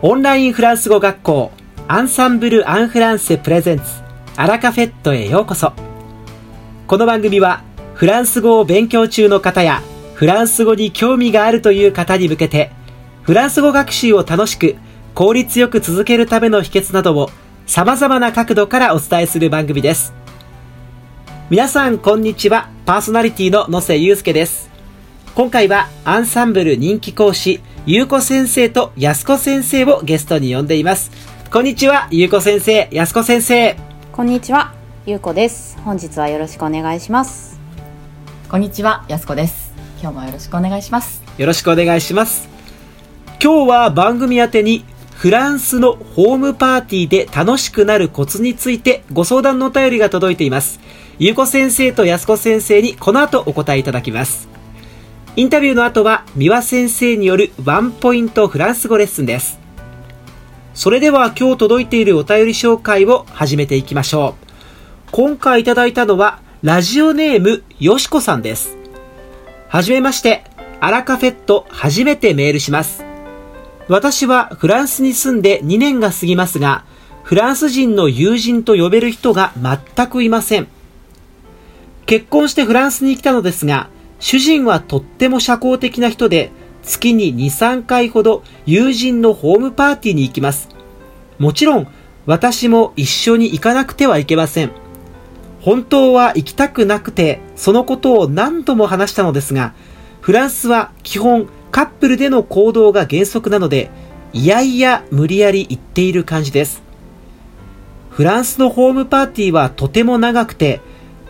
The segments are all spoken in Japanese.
オンラインフランス語学校アンサンブル・アン・フランセプレゼンツアラカフェットへようこそ。この番組はフランス語を勉強中の方やフランス語に興味があるという方に向けてフランス語学習を楽しく効率よく続けるための秘訣などを様々な角度からお伝えする番組です。皆さんこんにちは。パーソナリティの野瀬祐介です。今回はアンサンブル人気講師ゆうこ先生とやすこ先生をゲストに呼んでいます。こんにちは、ゆうこ先生、やすこ先生。こんにちは、ゆうこです。本日はよろしくお願いします。こんにちは、やすこです。今日もよろしくお願いします。よろしくお願いします。今日は番組宛てにフランスのホームパーティーで楽しくなるコツについてご相談のお便りが届いています。ゆうこ先生とやすこ先生にこの後お答えいただきます。インタビューの後は三輪先生によるワンポイントフランス語レッスンです。それでは今日届いているお便り紹介を始めていきましょう。今回いただいたのはラジオネームよしこさんです。はじめまして、アラカフェット初めてメールします。私はフランスに住んで2年が過ぎますが、フランス人の友人と呼べる人が全くいません。結婚してフランスに来たのですが、主人はとっても社交的な人で、月に2、3回ほど友人のホームパーティーに行きます。もちろん、私も一緒に行かなくてはいけません。本当は行きたくなくて、そのことを何度も話したのですが、フランスは基本カップルでの行動が原則なので、いやいや無理やり行っている感じです。フランスのホームパーティーはとても長くて、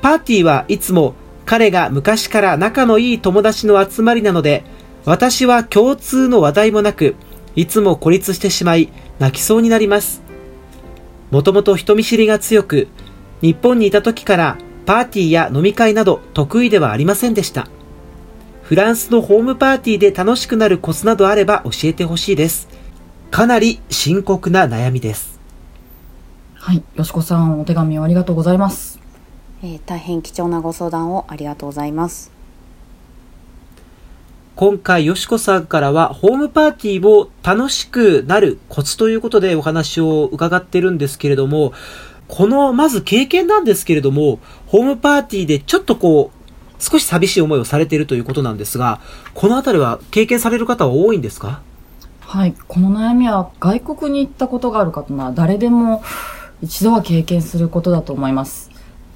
パーティーはいつも彼が昔から仲のいい友達の集まりなので、私は共通の話題もなく、いつも孤立してしまい、泣きそうになります。もともと人見知りが強く、日本にいた時からパーティーや飲み会など得意ではありませんでした。フランスのホームパーティーで楽しくなるコツなどあれば教えてほしいです。かなり深刻な悩みです。はい、よしこさん、お手紙をありがとうございます。えー、大変貴重なご相談をありがとうございます。今回、よしこさんからは、ホームパーティーを楽しくなるコツということでお話を伺ってるんですけれども、この、まず経験なんですけれども、ホームパーティーでちょっとこう、少し寂しい思いをされているということなんですが、このあたりは経験される方は多いんですか？はい。この悩みは外国に行ったことがある方なら誰でも一度は経験することだと思います。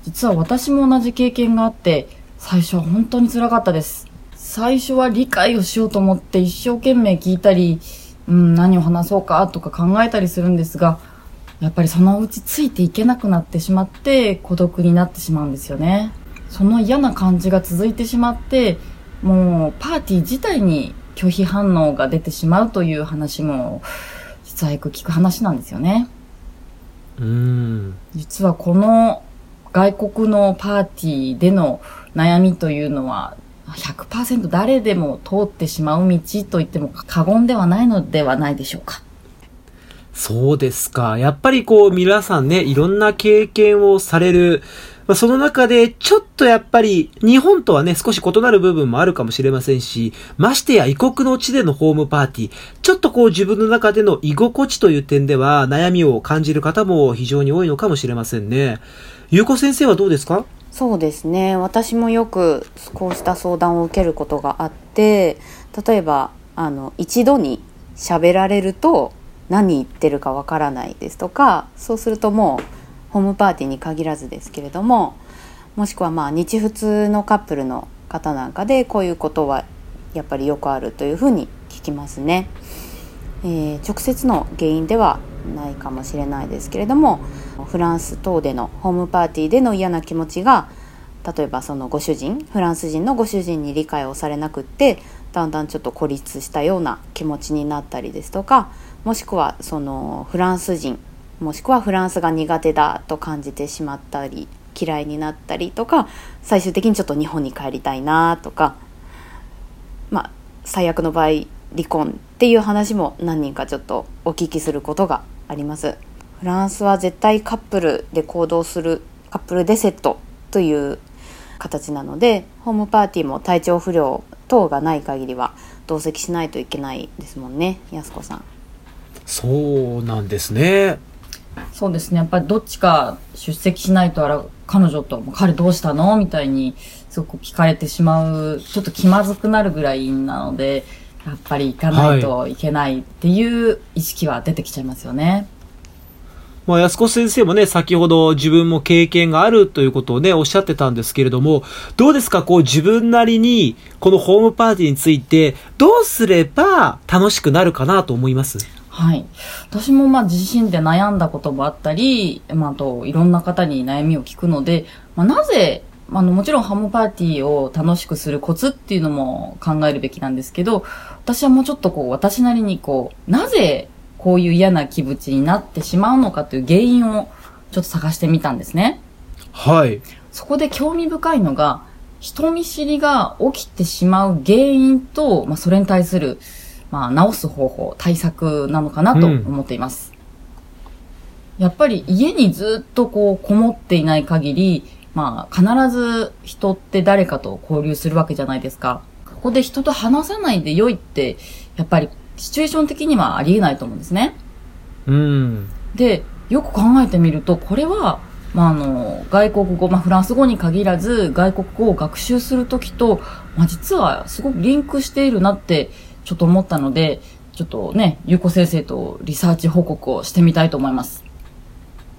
実は私も同じ経験があって、最初は本当につらかったです。最初は理解をしようと思って一生懸命聞いたり、うん、何を話そうかとか考えたりするんですが、やっぱりそのうちついていけなくなってしまって孤独になってしまうんですよね。その嫌な感じが続いてしまって、もうパーティー自体に拒否反応が出てしまうという話も実はよく聞く話なんですよね。うん実はこの外国のパーティーでの悩みというのは100%誰でも通ってしまう道と言っても過言ではないのではないでしょうか。そうですか。やっぱりこう皆さんね、いろんな経験をされる。まあ、その中で、ちょっとやっぱり、日本とはね、少し異なる部分もあるかもしれませんし、ましてや異国の地でのホームパーティー、ちょっとこう自分の中での居心地という点では、悩みを感じる方も非常に多いのかもしれませんね。ゆうこ先生はどうですか？そうですね私もよくこうした相談を受けることがあって例えばあの一度に喋られると何言ってるかわからないですとかそうするともうホームパーティーに限らずですけれどももしくはまあ日仏のカップルの方なんかでこういうことはやっぱりよくあるというふうに聞きますね。えー、直接の原因ではないかもしれないですけれどもフランス等でのホームパーティーでの嫌な気持ちが例えばそのご主人フランス人のご主人に理解をされなくってだんだんちょっと孤立したような気持ちになったりですとかもしくはそのフランス人もしくはフランスが苦手だと感じてしまったり嫌いになったりとか最終的にちょっと日本に帰りたいなとかまあ最悪の場合離婚っていう話も何人かちょっとお聞きすることがありますフランスは絶対カップルで行動するカップルでセットという形なのでホームパーティーも体調不良等がない限りは同席しないといけないですもんねやすこさんそうなんですね。そうですね。やっぱりどっちか出席しないとあら、彼女と彼どうしたの？みたいにすごく聞かれてしまう、ちょっと気まずくなるぐらいなので、やっぱり行かないといけないっていう意識は出てきちゃいますよね。まあ、安子先生もね、先ほど自分も経験があるということをね、おっしゃってたんですけれども、どうですか？こう自分なりに、このホームパーティーについて、どうすれば楽しくなるかなと思います？はい。私もまあ自身で悩んだこともあったり、まあ、あといろんな方に悩みを聞くので、まあ、なぜ、あの、もちろんハムパーティーを楽しくするコツっていうのも考えるべきなんですけど、私はもうちょっとこう、私なりにこう、なぜこういう嫌な気持ちになってしまうのかという原因をちょっと探してみたんですね。はい。そこで興味深いのが、人見知りが起きてしまう原因と、まあ、それに対する、まあ、治す方法、対策なのかなと思っています。やっぱり家にずっとこう、こもっていない限り、まあ、必ず人って誰かと交流するわけじゃないですか。ここで人と話さないで良いって、やっぱりシチュエーション的にはありえないと思うんですね。うん。で、よく考えてみると、これは、まあ、あの、外国語、まあ、フランス語に限らず、外国語を学習するときと、まあ、実はすごくリンクしているなって、ちょっと思ったので、ちょっとね、ゆうこ先生とリサーチ報告をしてみたいと思います。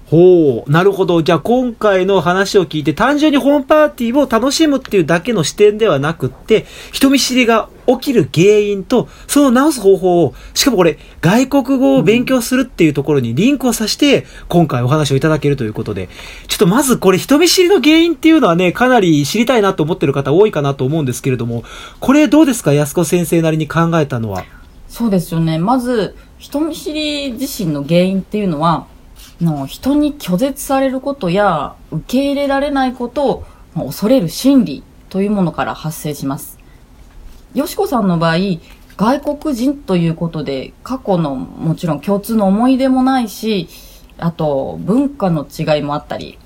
ほう。なるほど。じゃあ今回の話を聞いて単純にホームパーティーを楽しむっていうだけの視点ではなくって、人見知りが起きる原因と、その治す方法を、しかもこれ、外国語を勉強するっていうところにリンクをさせて、今回お話をいただけるということで、ちょっとまずこれ人見知りの原因っていうのはね、かなり知りたいなと思ってる方多いかなと思うんですけれども、これどうですか？安子先生なりに考えたのは。そうですよね。まず、人見知り自身の原因っていうのは、の人に拒絶されることや受け入れられないことを恐れる心理というものから発生します。よしこさんの場合、外国人ということで過去のもちろん共通の思い出もないし、あと文化の違いもあったり、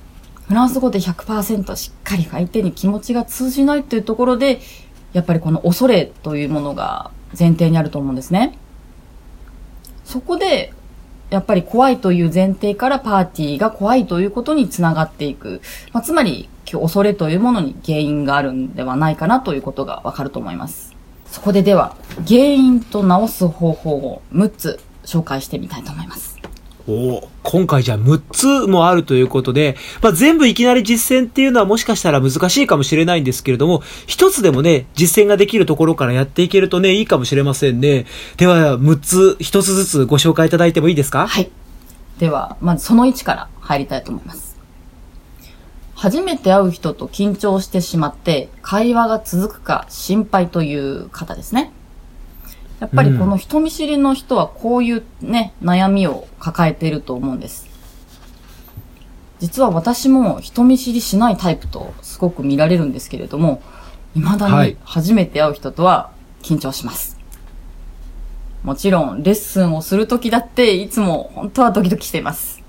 フランス語で100%しっかり相手に気持ちが通じないというところで、やっぱりこの恐れというものが前提にあると思うんですね。そこで、やっぱり怖いという前提からパーティーが怖いということにつながっていく。まあ、つまり、恐れというものに原因があるんではないかなということがわかると思います。そこででは、原因と治す方法を6つ紹介してみたいと思います。お今回じゃあ6つもあるということで、まあ、全部いきなり実践っていうのはもしかしたら難しいかもしれないんですけれども、一つでもね、実践ができるところからやっていけるとね、いいかもしれませんね。では、6つ、1つずつご紹介いただいてもいいですか？はい。では、まずその1から入りたいと思います。初めて会う人と緊張してしまって、会話が続くか心配という方ですね。やっぱりこの人見知りの人はこういうね、悩みを抱えていると思うんです。実は私も人見知りしないタイプとすごく見られるんですけれども、未だはいに初めて会う人とは緊張します。もちろんレッスンをするときだっていつも本当はドキドキしています。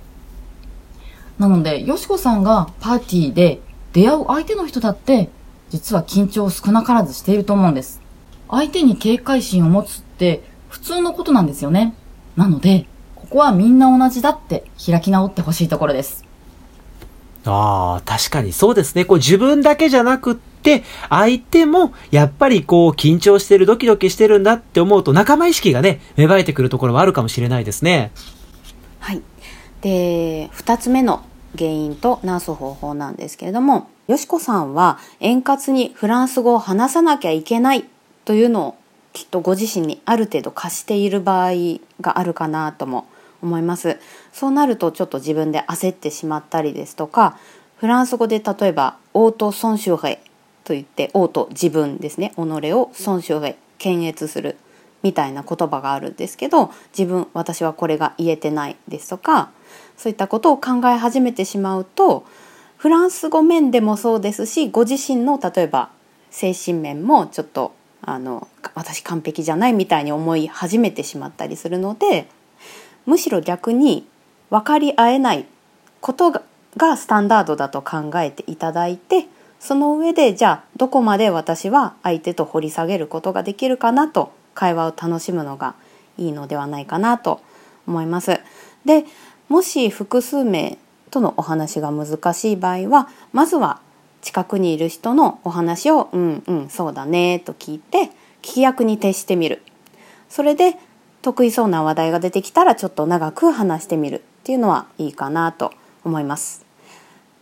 なので、よしこさんがパーティーで出会う相手の人だって実は緊張を少なからずしていると思うんです。相手に警戒心を持つって普通のことなんですよね。なので、ここはみんな同じだって開き直ってほしいところです。ああ、確かにそうですね。こう自分だけじゃなくって、相手もやっぱりこう緊張してる、ドキドキしてるんだって思うと仲間意識がね、芽生えてくるところはあるかもしれないですね。はい。で、二つ目の原因と治す方法なんですけれども、よしこさんは円滑にフランス語を話さなきゃいけないというのをきっとご自身にある程度貸している場合があるかなとも思います。そうなるとちょっと自分で焦ってしまったりですとか、フランス語で例えばオートソンシュレと言ってオート自分ですね、己をソンシュレ検閲するみたいな言葉があるんですけど自分私はこれが言えてないですとかそういったことを考え始めてしまうとフランス語面でもそうですしご自身の例えば精神面もちょっとあの私完璧じゃないみたいに思い始めてしまったりするのでむしろ逆に分かり合えないことががスタンダードだと考えていただいてその上でじゃあどこまで私は相手と掘り下げることができるかなと会話を楽しむのがいいのではないかなと思います。でもし複数名とのお話が難しい場合はまずは近くにいる人のお話を「うんうんそうだね」と聞いて聞き役に徹してみるそれで得意そうな話題が出てきたらちょっと長く話してみるっていうのはいいかなと思います。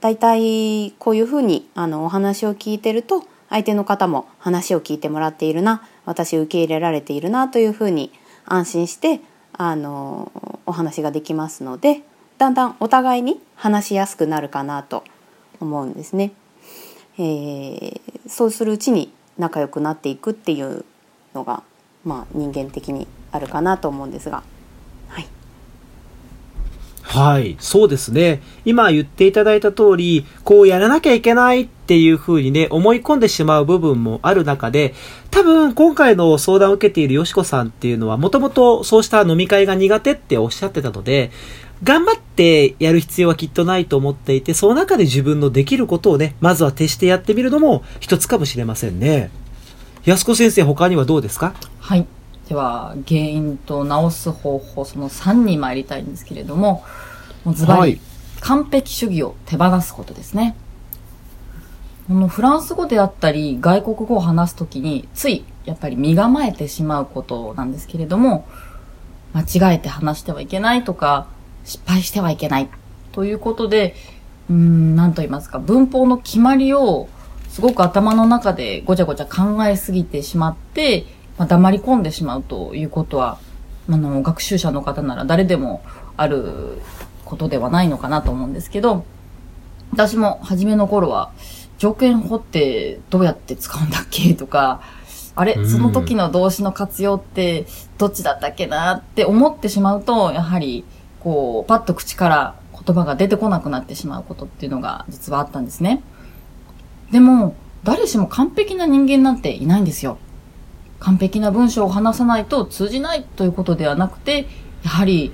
だいたいこういうふうにあのお話を聞いてると相手の方も話を聞いてもらっているな私受け入れられているなというふうに安心してあのお話ができますのでだんだんお互いに話しやすくなるかなと思うんですね。えーそうするうちに仲良くなっていくっていうのが、まあ、人間的にあるかなと思うんですが。はいはい、そうですね。今言っていただいた通り、こうやらなきゃいけないっていう風にね、思い込んでしまう部分もある中で、多分今回の相談を受けているよしこさんっていうのは、もともとそうした飲み会が苦手っておっしゃってたので、頑張ってやる必要はきっとないと思っていて、その中で自分のできることをね、まずは徹してやってみるのも一つかもしれませんね。安子先生、他にはどうですか？はい。では、原因と治す方法、その3に参りたいんですけれども、もうズバリ、はい完璧主義を手放すことですね。このフランス語であったり、外国語を話すときに、つい、やっぱり身構えてしまうことなんですけれども、間違えて話してはいけないとか、失敗してはいけない。ということで、うーん、なんと言いますか、文法の決まりをすごく頭の中でごちゃごちゃ考えすぎてしまって、まあ、黙り込んでしまうということは、あの、学習者の方なら誰でもあることではないのかなと思うんですけど、私も初めの頃は、条件法ってどうやって使うんだっけとか、あれうん。その時の動詞の活用ってどっちだったっけなって思ってしまうと、やはり、こう、パッと口から言葉が出てこなくなってしまうことっていうのが実はあったんですね。でも、誰しも完璧な人間なんていないんですよ。完璧な文章を話さないと通じないということではなくて、やはり、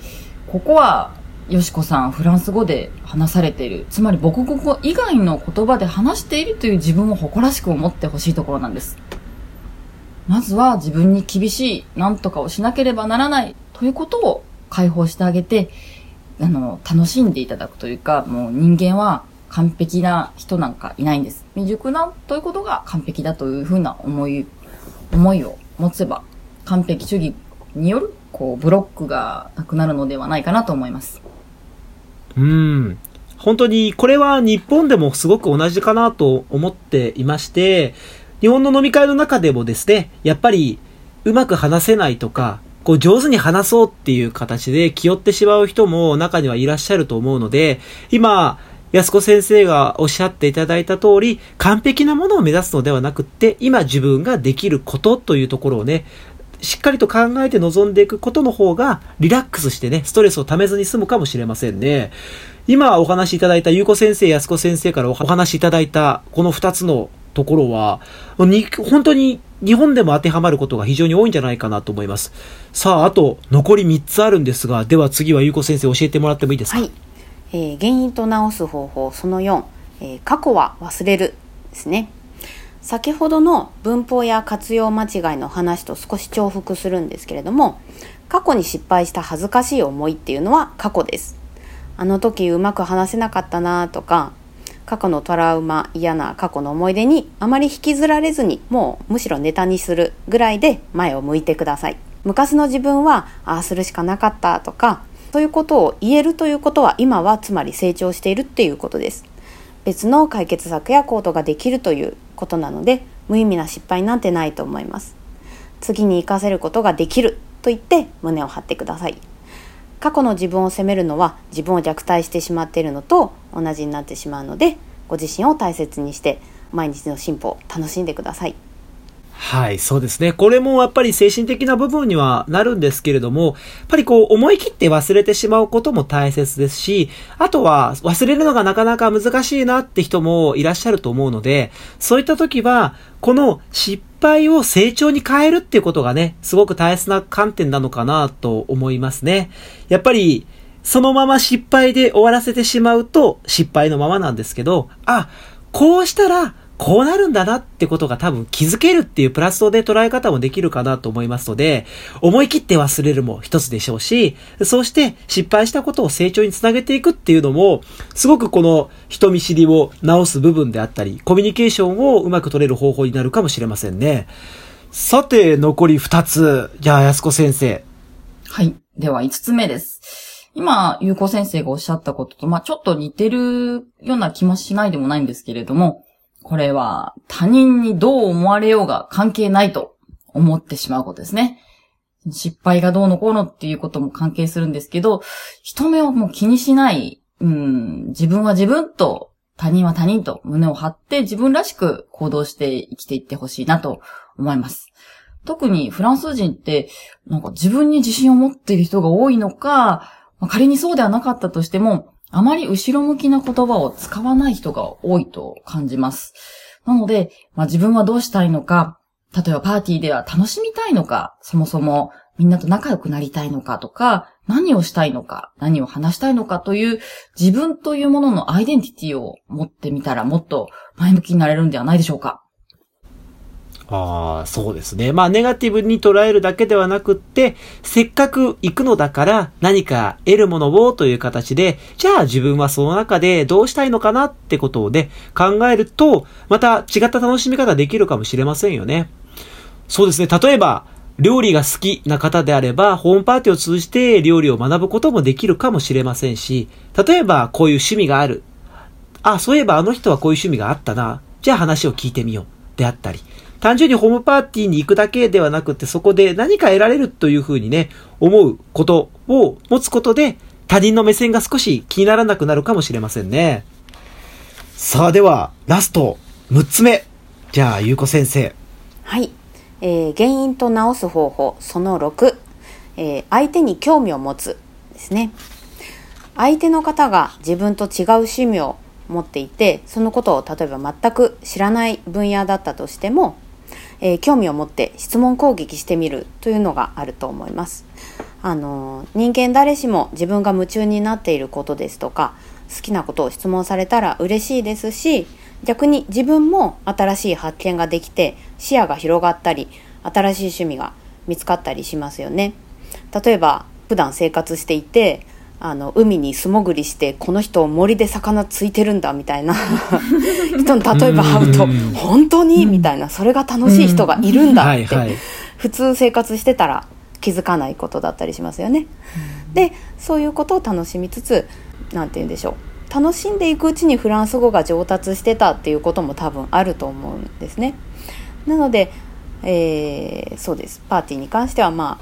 ここは、よしこさん、フランス語で話されている。つまり母国語以外の言葉で話しているという自分を誇らしく思ってほしいところなんです。まずは自分に厳しい、なんとかをしなければならないということを解放してあげて、あの、楽しんでいただくというか、もう人間は完璧な人なんかいないんです。未熟なということが完璧だというふうな思い、思いを持つば、完璧主義による、こう、ブロックがなくなるのではないかなと思います。うん。本当に、これは日本でもすごく同じかなと思っていまして、日本の飲み会の中でもですね、やっぱり、うまく話せないとか、こう上手に話そうっていう形で気負ってしまう人も中にはいらっしゃると思うので、今、安子先生がおっしゃっていただいた通り、完璧なものを目指すのではなくって、今自分ができることというところをね、しっかりと考えて臨んでいくことの方が、リラックスしてね、ストレスをためずに済むかもしれませんね。今お話しいただいた、ゆうこ先生、安子先生からお話しいただいた、この二つのところは、に本当に日本でも当てはまることが非常に多いんじゃないかなと思います。さあ、あと、残り3つあるんですが、では次はゆうこ先生教えてもらってもいいですか？はい、えー原因と治す方法その4、えー過去は忘れるですね。先ほどの文法や活用間違いの話と少し重複するんですけれども過去に失敗した恥ずかしい思いっていうのは過去です。あの時うまく話せなかったなとか過去のトラウマ嫌な過去の思い出にあまり引きずられずにもうむしろネタにするぐらいで前を向いてください。昔の自分はああするしかなかったとかそういうことを言えるということは今はつまり成長しているっていうことです。別の解決策や行動ができるということなので無意味な失敗なんてないと思います。次に活かせることができると言って胸を張ってください。過去の自分を責めるのは自分を虐待してしまっているのと同じになってしまうのでご自身を大切にして毎日の進歩を楽しんでくださいはい、そうですね。これもやっぱり精神的な部分にはなるんですけれども、やっぱりこう思い切って忘れてしまうことも大切ですし、あとは忘れるのがなかなか難しいなって人もいらっしゃると思うので、そういった時は、この失敗を成長に変えるっていうことがね、すごく大切な観点なのかなと思いますね。やっぱり、そのまま失敗で終わらせてしまうと失敗のままなんですけど、あ、こうしたら、こうなるんだなってことが多分気づけるっていうプラスで捉え方もできるかなと思いますので、思い切って忘れるも一つでしょうし、そうして失敗したことを成長につなげていくっていうのも、すごくこの人見知りを直す部分であったり、コミュニケーションをうまく取れる方法になるかもしれませんね。さて、残り二つ。じゃあ、安子先生。はい。では、五つ目です。今、ゆうこ先生がおっしゃったことと、まあ、ちょっと似てるような気もしないでもないんですけれども、これは他人にどう思われようが関係ないと思ってしまうことですね。失敗がどうのこうのっていうことも関係するんですけど、人目をもう気にしない、うん、自分は自分と他人は他人と胸を張って自分らしく行動して生きていってほしいなと思います。特にフランス人って、なんか自分に自信を持っている人が多いのか、ま仮にそうではなかったとしても、あまり後ろ向きな言葉を使わない人が多いと感じます。なので、まあ、自分はどうしたいのか、例えばパーティーでは楽しみたいのか、そもそもみんなと仲良くなりたいのかとか、何をしたいのか、何を話したいのかという自分というもののアイデンティティを持ってみたらもっと前向きになれるんではないでしょうか。ああ、そうですね。まあ、ネガティブに捉えるだけではなくって、せっかく行くのだから何か得るものをという形で、じゃあ自分はその中でどうしたいのかなってことをね、考えると、また違った楽しみ方できるかもしれませんよね。そうですね。例えば、料理が好きな方であれば、ホームパーティーを通じて料理を学ぶこともできるかもしれませんし、例えばこういう趣味がある。あ、そういえばあの人はこういう趣味があったな。じゃあ話を聞いてみよう。であったり。単純にホームパーティーに行くだけではなくて、そこで何か得られるというふうにね、思うことを持つことで、他人の目線が少し気にならなくなるかもしれませんね。さあでは、ラスト、6つ目。じゃあ、ゆうこ先生。はい、えー原因と治す方法その6、えー相手に興味を持つですね相手の方が自分と違う趣味を持っていてそのことを例えば全く知らない分野だったとしても、えー興味を持って質問攻撃してみるというのがあると思います。あのー人間誰しも自分が夢中になっていることですとか好きなことを質問されたら嬉しいですし逆に自分も新しい発見ができて視野が広がったり新しい趣味が見つかったりしますよね。例えば普段生活していてあの海に素潜りしてこの人森で魚ついてるんだみたいな。人に例えば会うとうん。本当に？みたいな。それが楽しい人がいるんだって。普通生活してたら気づかないことだったりしますよね。でそういうことを楽しみつつ何て言うんでしょう。楽しんでいくうちにフランス語が上達してたっていうことも多分あると思うんですね。なので、えーそうです。パーティーに関してはま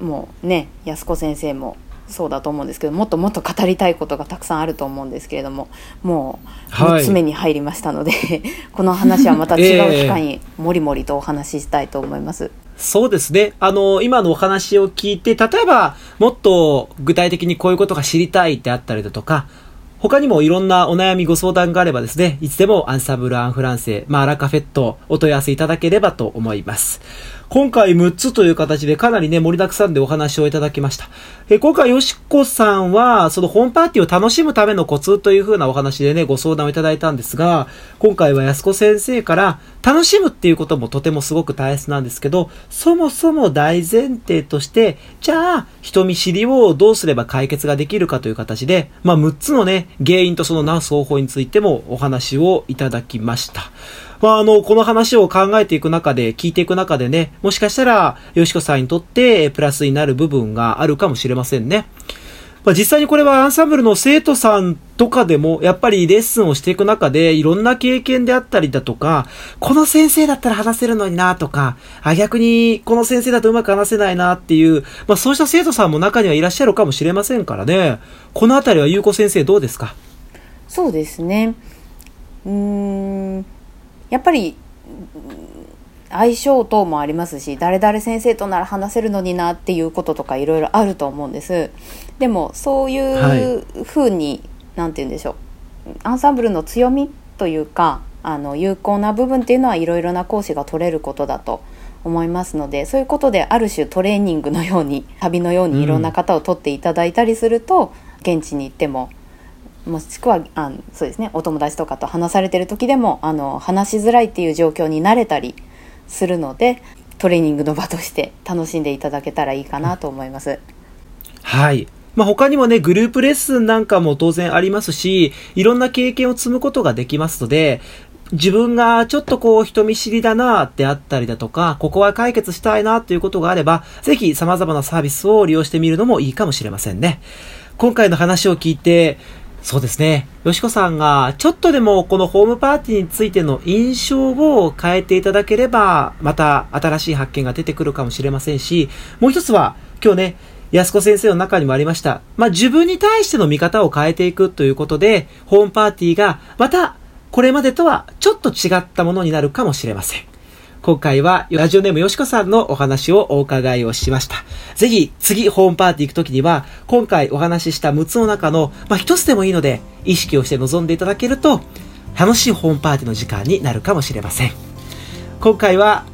あもうね安子先生もそうだと思うんですけどもっともっと語りたいことがたくさんあると思うんですけれどももうはい3つ目に入りましたので、この話はまた違う機会にもりもりとお話ししたいと思います。そうですね。あの、今のお話を聞いて、例えば、もっと具体的にこういうことが知りたいってあったりだとか、他にもいろんなお悩みご相談があればですね、いつでもアンサンブル・アン・フランセ、まあ、アラカフェット、お問い合わせいただければと思います。今回6つという形でかなりね、盛りだくさんでお話をいただきました。え今回、よしこさんは、そのホームパーティーを楽しむためのコツという風なお話でね、ご相談をいただいたんですが、今回は安子先生から、楽しむっていうこともとてもすごく大切なんですけど、そもそも大前提として、じゃあ、人見知りをどうすれば解決ができるかという形で、まあ、6つのね、原因とその治す方法についてもお話をいただきました。まあ、あの、この話を考えていく中で、聞いていく中でね、もしかしたら、よしこさんにとって、プラスになる部分があるかもしれませんね。まあ、実際にこれはアンサンブルの生徒さんとかでも、やっぱりレッスンをしていく中で、いろんな経験であったりだとか、この先生だったら話せるのになとか、あ、逆にこの先生だとうまく話せないなっていう、まあそうした生徒さんも中にはいらっしゃるかもしれませんからね。このあたりはゆうこ先生どうですか？そうですねうーんやっぱりうん相性等もありますし誰々先生となら話せるのになっていうこととかいろいろあると思うんです。でもそういうふうに、なんて言うんでしょう。アンサンブルの強みというかあの有効な部分っていうのはいろいろな講師が取れることだと思いますのでそういうことである種トレーニングのように旅のようにいろんな方を取っていただいたりすると、現地に行ってももしくはあのそうですねお友達とかと話されてる時でもあの話しづらいっていう状況に慣れたりするのでトレーニングの場として楽しんでいただけたらいいかなと思います。はい。まあ、他にもね、グループレッスンなんかも当然ありますし、いろんな経験を積むことができますので、自分がちょっとこう人見知りだなってあったりだとか、ここは解決したいなということがあれば、ぜひ様々なサービスを利用してみるのもいいかもしれませんね。今回の話を聞いて、そうですね。よしこさんが、ちょっとでもこのホームパーティーについての印象を変えていただければ、また新しい発見が出てくるかもしれませんし、もう一つは、今日ね、安子先生の中にもありました。まあ、自分に対しての見方を変えていくということで、ホームパーティーがまたこれまでとはちょっと違ったものになるかもしれません。今回はラジオネームよしこさんのお話をお伺いをしました。ぜひ次ホームパーティー行くときには、今回お話しした6つの中の、まあ、1つでもいいので意識をして臨んでいただけると、楽しいホームパーティーの時間になるかもしれません。今回は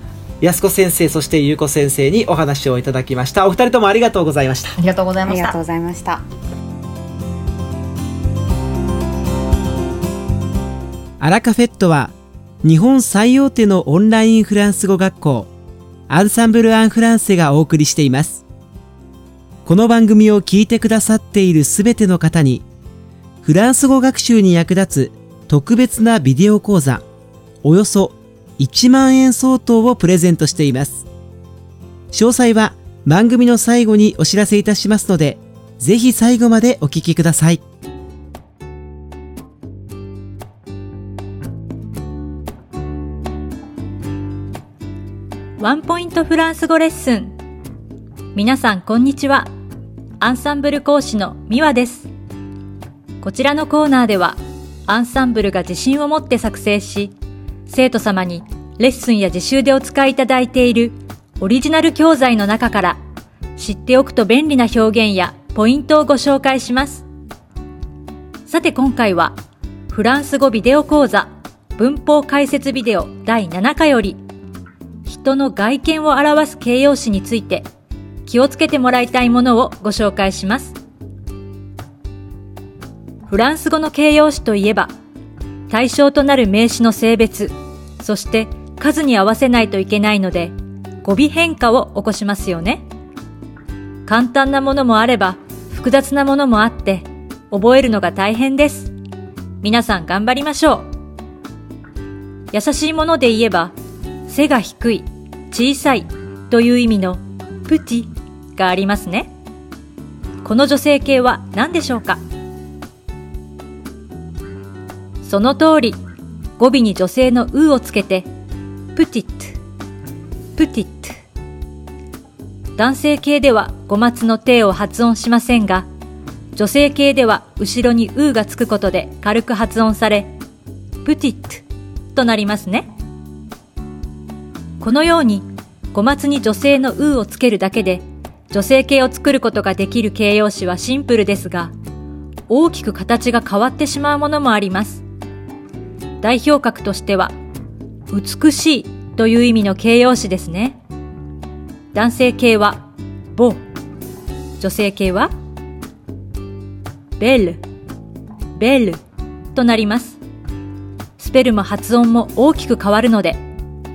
安子先生そして優子先生にお話をいただきましたお二人ともありがとうございましたありがとうございましたありがとうございましたアラカフェットは日本最大手のオンラインフランス語学校アンサンブル・アン・フランセがお送りしていますこの番組を聞いてくださっているすべての方にフランス語学習に役立つ特別なビデオ講座およそ1万円相当をプレゼントしています詳細は番組の最後にお知らせいたしますのでぜひ最後までお聞きください。ワンポイントフランス語レッスン。皆さんこんにちは。アンサンブル講師のミワです。こちらのコーナーでは、アンサンブルが自信を持って作成し、生徒様にレッスンや自習でお使いいただいているオリジナル教材の中から知っておくと便利な表現やポイントをご紹介します。さて今回はフランス語ビデオ講座文法解説ビデオ第7課より人の外見を表す形容詞について気をつけてもらいたいものをご紹介します。フランス語の形容詞といえば、対象となる名詞の性別、そして数に合わせないといけないので、語尾変化を起こしますよね。簡単なものもあれば、複雑なものもあって、覚えるのが大変です。皆さん頑張りましょう。優しいもので言えば、背が低い、小さいという意味のプティがありますね。この女性形は何でしょうか？その通り、語尾に女性のうをつけて、プティット、プティット。男性形では語末の手を発音しませんが、女性形では後ろにうがつくことで軽く発音され、プティットとなりますね。このように、語末に女性のうをつけるだけで、女性形を作ることができる形容詞はシンプルですが、大きく形が変わってしまうものもあります。代表格としては、美しいという意味の形容詞ですね。男性形は、ボ。女性形は、ベル、ベルとなります。スペルも発音も大きく変わるので、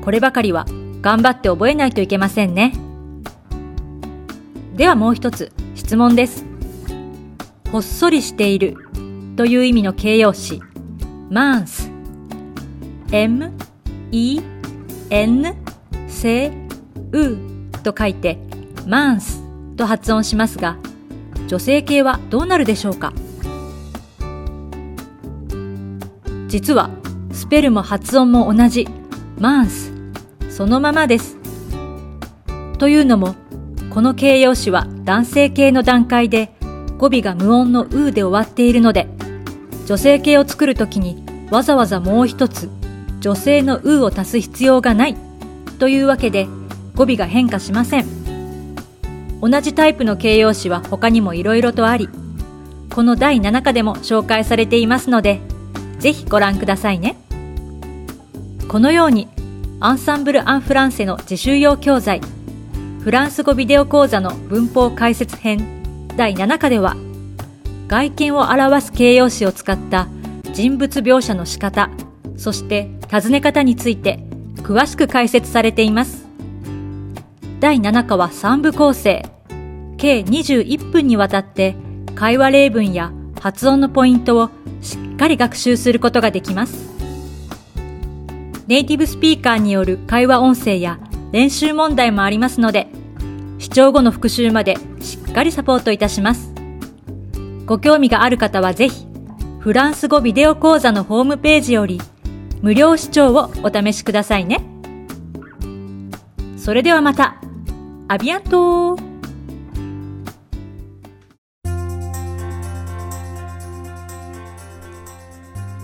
こればかりは頑張って覚えないといけませんね。ではもう一つ質問です。ほっそりしているという意味の形容詞、マンス。m, e, n, c, u と書いて、マンスと発音しますが、女性形はどうなるでしょうか？実は、スペルも発音も同じ、マンスそのままです。というのも、この形容詞は男性形の段階で語尾が無音のうで終わっているので、女性形を作るときにわざわざもう一つ女性のうを足す必要がないというわけで語尾が変化しません。同じタイプの形容詞は他にも色々とあり、この第7課でも紹介されていますので、ぜひご覧くださいね。このようにアンサンブル・アン・フランセの自習用教材フランス語ビデオ講座の文法解説編第7課では外見を表す形容詞を使った人物描写の仕方、そして尋ね方について詳しく解説されています。第7課は3部構成。計21分にわたって会話例文や発音のポイントをしっかり学習することができます。ネイティブスピーカーによる会話音声や練習問題もありますので、視聴後の復習までしっかりサポートいたします。ご興味がある方はぜひ、フランス語ビデオ講座のホームページより無料視聴をお試しくださいね。それではまた、アビアント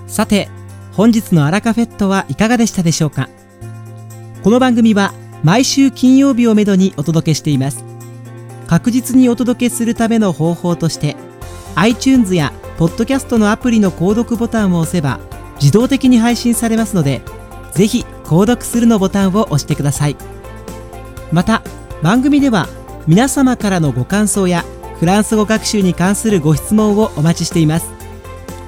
さて、本日のアラカフェットはいかがでしたでしょうか？この番組は毎週金曜日をめどにお届けしています。確実にお届けするための方法として、iTunes やポッドキャストのアプリの購読ボタンを押せば自動的に配信されますので、ぜひ購読するのボタンを押してください。また、番組では皆様からのご感想やフランス語学習に関するご質問をお待ちしています。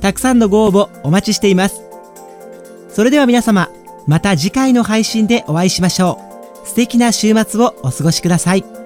たくさんのご応募お待ちしています。それでは皆様、また次回の配信でお会いしましょう。素敵な週末をお過ごしください。